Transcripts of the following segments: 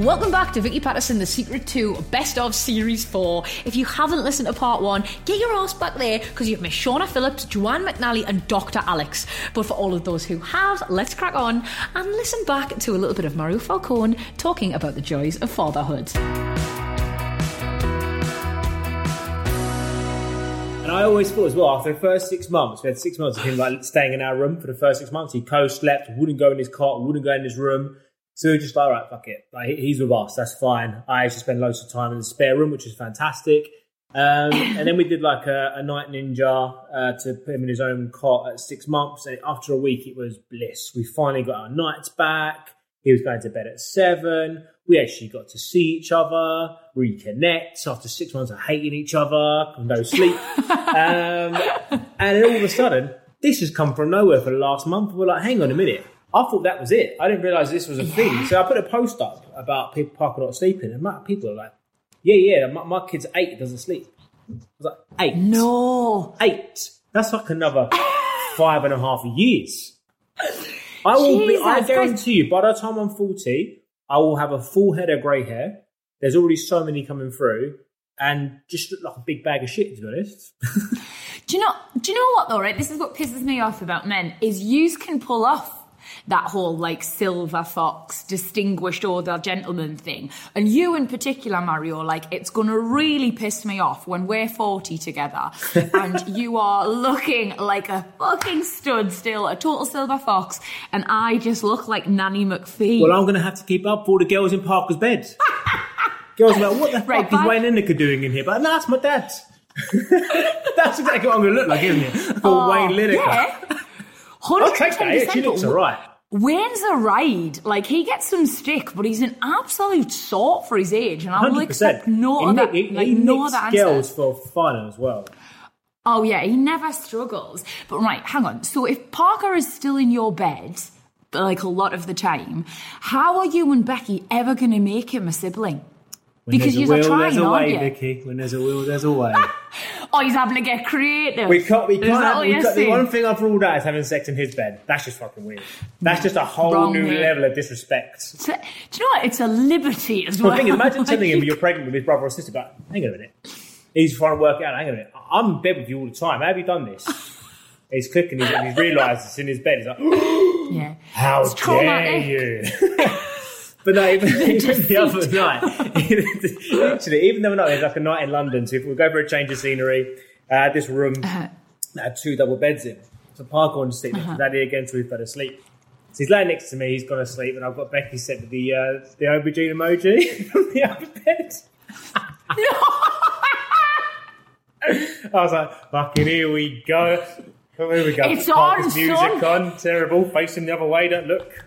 Welcome back to Vicky Pattison, The Secret 2, Best of Series 4. If you haven't listened to part 1, get your ass back there because you've missed Shauna Phillips, Joanne McNally, and Dr. Alex. But for all of those who have, let's crack on and listen back to a little bit of Mario Falcone talking about the joys of fatherhood. And I always thought as well, after the first six months, we had six months of him like staying in our room for the first six months. He co-slept, wouldn't go in his cot, wouldn't go in his room. So we were just like, all right, fuck it. Like, he's with us, that's fine. I actually spend loads of time in the spare room, which is fantastic. Um, and then we did like a, a night ninja uh, to put him in his own cot at six months. And after a week, it was bliss. We finally got our nights back. He was going to bed at seven. We actually got to see each other, reconnect after six months of hating each other, no sleep. um, and then all of a sudden, this has come from nowhere for the last month. We're like, hang on a minute. I thought that was it. I didn't realize this was a thing. So I put a post up about people Parker not sleeping, and my, people are like, "Yeah, yeah, my, my kid's eight, doesn't sleep." I was like, eight? No. eight. That's like another five and a half years. I will be. I guarantee you, by the time I'm forty, I will have a full head of grey hair. There's already so many coming through, and just look like a big bag of shit. To be honest. Do you know? Do you know what though? Right, this is what pisses me off about men is yous can pull off that whole like silver fox, distinguished older gentleman thing, and you in particular, Mario, like it's gonna really piss me off when we're forty together and you are looking like a fucking stud still, a total silver fox, and I just look like Nanny McPhee. Well, I'm to have to keep up for all the girls in Parker's bed. girls are like, what the Right, fuck is. Wayne Lineker doing in here? But no, that's my dad. that's exactly what I'm going to look like, isn't it? A Wayne Lineker. Yeah. I'll take that. She looks alright. Wayne's a ride. Like he gets some stick, but he's an absolute sort for his age, and I will accept no he other, nick- like he no other answer. for fun as well. Oh yeah, he never struggles. But right, hang on. So if Parker is still in your bed, like a lot of the time, how are you and Becky ever going to make him a sibling? When Because you're a will, trying, there's a aren't way, you? Vicky. When there's a will, there's a way. Oh, he's having to get creative. We can't. We can't. Have, we can't the one thing I've ruled out is having sex in his bed. That's just fucking weird. That's just a whole Wrong, new level of disrespect. So- do you know what? It's a liberty as Well, well. thing is, imagine telling him you're pregnant with his brother or sister, but hang on a minute. He's trying to work it out. Hang on a minute. I'm in bed with you all the time. How have you done this? He's clicking he's, he's realised it's in his bed. He's like, Yeah. how It's dare traumatic. you? but no, even, even the other night, literally, even though we're not, there's like a night in London, so if we go for a change of scenery, had this room Uh-huh. that had two double beds in. So Parker wanted to sleep next to Daddy again, so we fell asleep. So he's laying next to me, he's gone to sleep, and I've got Becky set with the uh, the aubergine emoji from the other bed. I was like, fucking here we go. Here we go. It's Parker's on, music on. Terrible. Facing the other way. Don't look.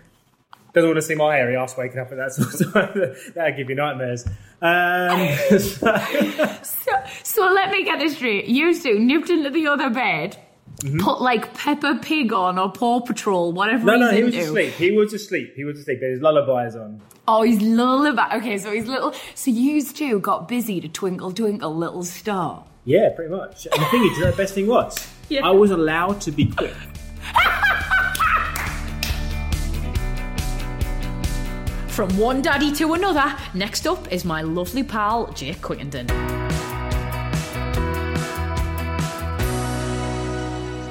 Doesn't want to see my hairy ass waking up at that sort of time. That'll give you nightmares. Um, so- So, let me get this straight. You two nipped into the other bed, Mm-hmm. put like Peppa Pig on or Paw Patrol, whatever no, no, he was asleep. He was asleep. He was asleep. But his lullabies on. Oh, he's lullaby. Okay, so he's little. So you two got busy to twinkle, twinkle, little star. Yeah, pretty much. And the thing is, you know, the best thing was, Yeah. I was allowed to be quick. From one daddy to another, next up is my lovely pal, Jake Quickenden.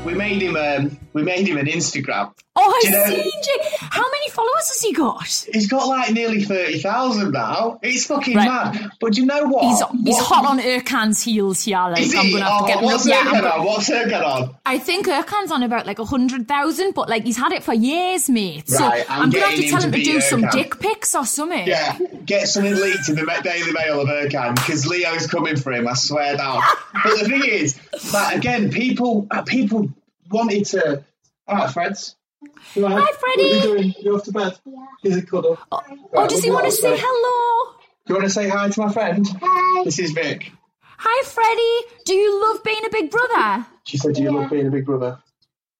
We made him. Um, we made him an Instagram. Oh, Do you I've know- seen Jake. How many followers has he got? He's got like nearly thirty thousand now. It's fucking Right. mad. But do you know what? He's, he's What- hot on Ercan's heels here. Like, Is I'm gonna have to Oh, get him what's. Yeah, Ercan on? What's Ercan on? I think Ercan's on about like a hundred thousand, but like he's had it for years, mate. So Right, I'm I'm, gonna have to tell him him to to beat do some dick pics or something. Yeah, get something leaked in the Daily Mail of Ercan because Leo's coming for him. I swear down. but the thing is, that again, people, uh, people wanted to. All right, Freds. You all right? Hi, Freddie. What are you doing? You off to bed? Yeah. Here's a cuddle. Oh, Right, oh, does he want to say want hello? Do you want to say hi to my friend? Hi. This is Vic. Hi, Freddie. Do you love being a big brother? She said, "Do you love being a big brother?"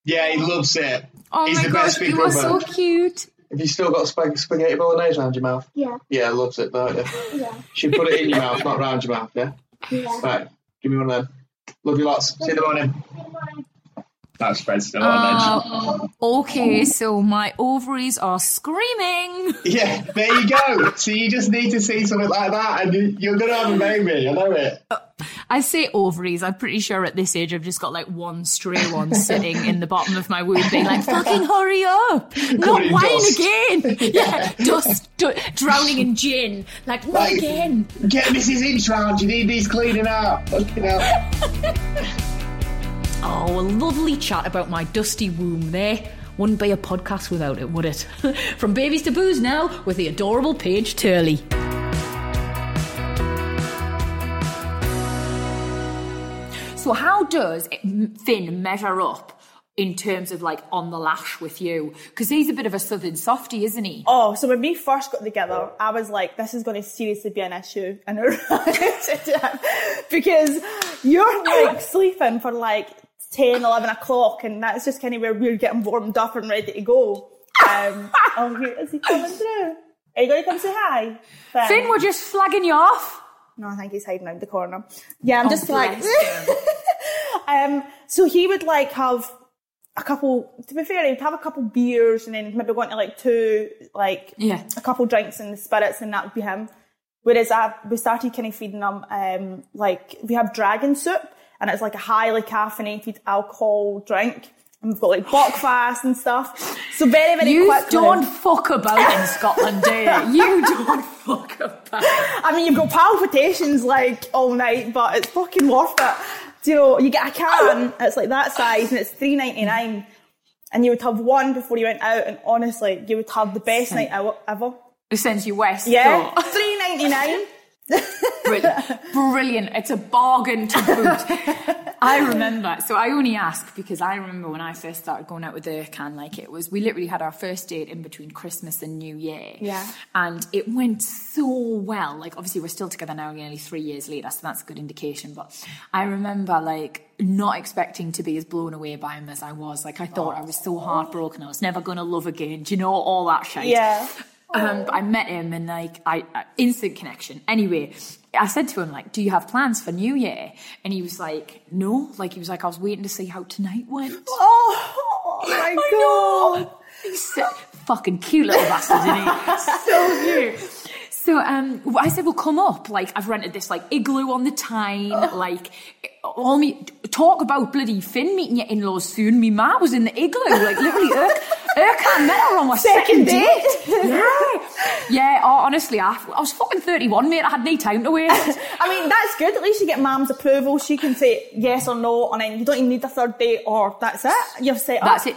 Yeah, he loves it. Oh He's my the gosh, best big you are brother. so cute. Have you still got spag- spaghetti bolognese around your mouth? Yeah. Yeah, loves it, don't you? Yeah. She put it in your mouth, not round your mouth, yeah? Yeah. Right, give me one of them. Love you lots. See you in the morning. That's Fred's still Uh, okay, so my ovaries are screaming. Yeah, there you go. So you just need to see something like that and you- you're going to have a baby. I know it. I say ovaries. I'm pretty sure at this age I've just got like one stray one sitting in the bottom of my womb, being like, "Fucking hurry up! Not wine dust. again! Yeah, dust, du- drowning in gin. Like not Like- again." Get Mrs. Hinch round. You need these cleaning up. Fucking hell. Oh, a lovely chat about my dusty womb there. Wouldn't be a podcast without it, would it? From babies to booze now with the adorable Paige Turley. So, how does Finn measure up in terms of like on the lash with you? Because he's a bit of a southern softie, isn't he? Oh, so when we first got together, I was like, this is going to seriously be an issue in our relationship because you're like sleeping for like 10, 11 o'clock and that's just kind of where we're getting warmed up and ready to go. Um, oh, here, is he coming through? Are you going to come say hi? Finn? Finn, we're just flagging you off. No, I think he's hiding around the corner. Yeah, I'm Oh, just like, um, so he would like have a couple, to be fair, he'd have a couple beers and then maybe go into like two, like Yeah. a couple drinks and the spirits and that would be him. Whereas I, we started kind of feeding them um, like we have Dragon Soop and it's like a highly caffeinated alcohol drink. And we've got like Buckfast and stuff. So very, very You quickly. don't fuck about in Scotland, do you? You don't fuck about. I mean, you've got palpitations like all night, but it's fucking worth it. Do you know, you get a can, it's like that size, and it's three ninety nine, and you would have one before you went out, and honestly, you would have the best night ever. Since you west, Yeah, three ninety nine. Brilliant. Brilliant. It's a bargain to boot. I remember, so I only ask because I remember when I first started going out with Ercan, like it was, we literally had our first date in between Christmas and New Year. Yeah. And it went so well. Like, obviously, we're still together now, nearly three years later, so that's a good indication. But I remember, like, not expecting to be as blown away by him as I was. Like, I thought I was so heartbroken, I was never going to love again. Do you know all that shit? Yeah. Um, but I met him and like I, I instant connection. Anyway, I said to him like, "Do you have plans for New Year?" And he was like, "No." Like he was like, "I was waiting to see how tonight went." Oh, my I god. know. He's so fucking cute little bastard, isn't he? so cute. So um, I said, "Well, come up." Like I've rented this like igloo on the Tyne. Like all me talk about bloody Finn meeting your in-laws soon. Me ma was in the igloo. Like literally, Ur- Ercan met her on my second, Second date. yeah, yeah. Oh, honestly, I, I was fucking thirty-one, mate. I had no time to waste. I mean, that's good. At least you get mum's approval. She can say yes or no, and then you don't even need a third date, or that's it. You've set up. That's it.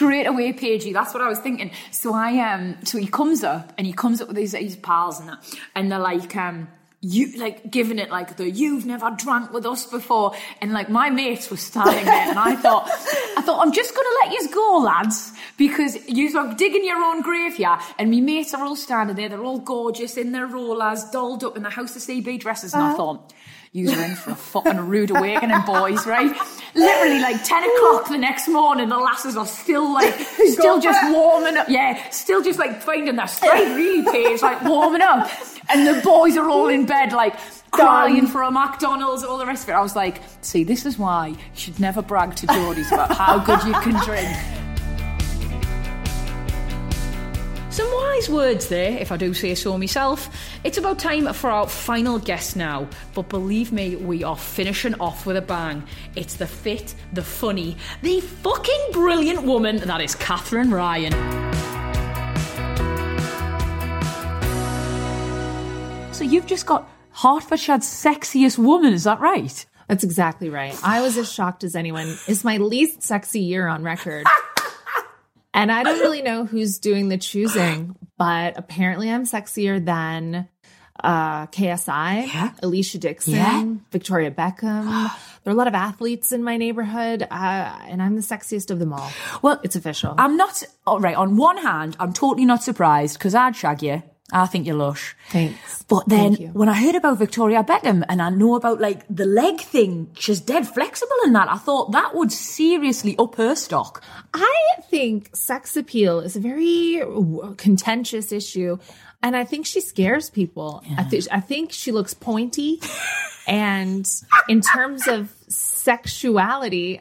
Straight away, Pagey. That's what I was thinking. So I um so he comes up and he comes up with his, his pals and that and they're like um you like giving it like the you've never drank with us before and like my mates were standing there and I thought I thought I'm just gonna let you go lads because you are digging your own grave here and me mates are all standing there they're all gorgeous in their rollers dolled up in their house of CB dresses and I thought You're in for a fucking rude awakening, boys, right? Literally, like 10 o'clock the next morning, the lasses are still like, still just warming up. Yeah, still just like finding their stride really pays, like warming up. And the boys are all in bed, like crying for a McDonald's, all the rest of it. I was like, see, this is why you should never brag to Geordies about how good you can drink. Some wise words there, if I do say so myself. It's about time for our final guest now, but believe me, we are finishing off with a bang. It's the fit, the funny, the fucking brilliant woman that is Katherine Ryan. So you've just got Hertfordshire's sexiest woman, is that right? That's exactly right. I was as shocked as anyone. It's my least sexy year on record. and I don't really know who's doing the choosing, but apparently I'm sexier than uh, KSI, Yeah. Alesha Dixon, Yeah. Victoria Beckham. there are a lot of athletes in my neighborhood, uh, and I'm the sexiest of them all. Well, It's official. I'm not. All right. On one hand, I'm totally not surprised because I'd shag you. I think you're lush. Thanks. But then Thank when I heard about Victoria Beckham and I know about like the leg thing, she's dead flexible in that. I thought that would seriously up her stock. I think sex appeal is a very contentious issue, and I think she scares people. I, th- I think she looks pointy, and in terms of sexuality,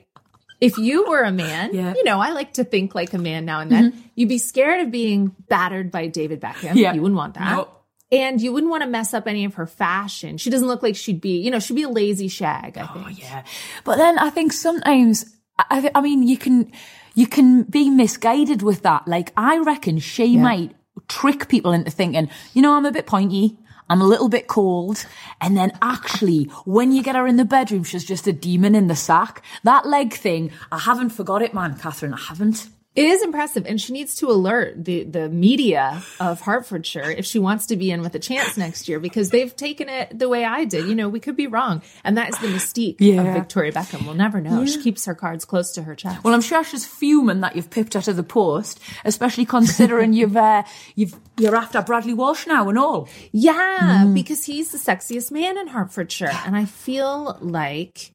if you were a man, Yeah. you know, I like to think like a man now and then. Mm-hmm. You'd be scared of being battered by David Beckham. Yeah. You wouldn't want that. No. And you wouldn't want to mess up any of her fashion. She doesn't look like she'd be, you know, she'd be a lazy shag, I oh, think. Oh, Yeah. But then I think sometimes, I, I mean, you can, you can be misguided with that. Like, I reckon she might trick people into thinking, you know, I'm a bit pointy. I'm a little bit cold. And then actually, when you get her in the bedroom, she's just a demon in the sack. That leg thing, I haven't forgot it, man, Katherine. I haven't. It is impressive, and she needs to alert the the media of Hertfordshire if she wants to be in with a chance next year because they've taken it the way I did. You know, we could be wrong, and that is the mystique Yeah. of Victoria Beckham. We'll never know. She keeps her cards close to her chest. Well, I'm sure she's fuming that you've pipped her to the post, especially considering you've, uh, you've, you're after Bradley Walsh now and all. yeah, Mm. because he's the sexiest man in Hertfordshire, and I feel like.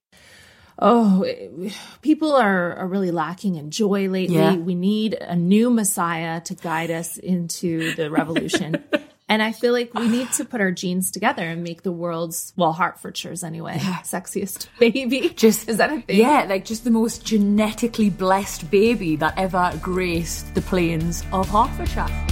Oh, it- people are, are really lacking in joy lately. Yeah. We need a new messiah to guide us into the revolution. and I feel like we need to put our genes together and make the world's, well, Hertfordshire's anyway, sexiest baby. Just Is that a thing? Yeah, like just the most genetically blessed baby that ever graced the plains of Hertfordshire.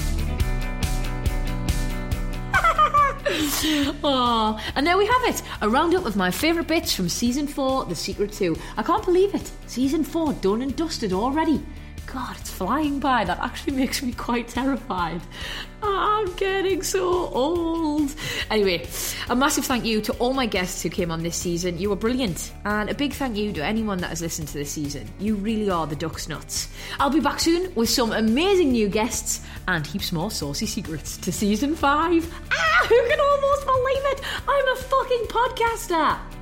Oh, and there we have it. A roundup of my favourite bits from season four, The Secret 2. I can't believe it. Season four done and dusted already. God, it's flying by. That actually makes me quite terrified. I'm getting so old. Anyway, a massive thank you to all my guests who came on this season. You were brilliant. And a big thank you to anyone that has listened to this season. You really are the duck's nuts. I'll be back soon with some amazing new guests and heaps more saucy secrets to season five. Ah, who can almost believe it? I'm a fucking podcaster.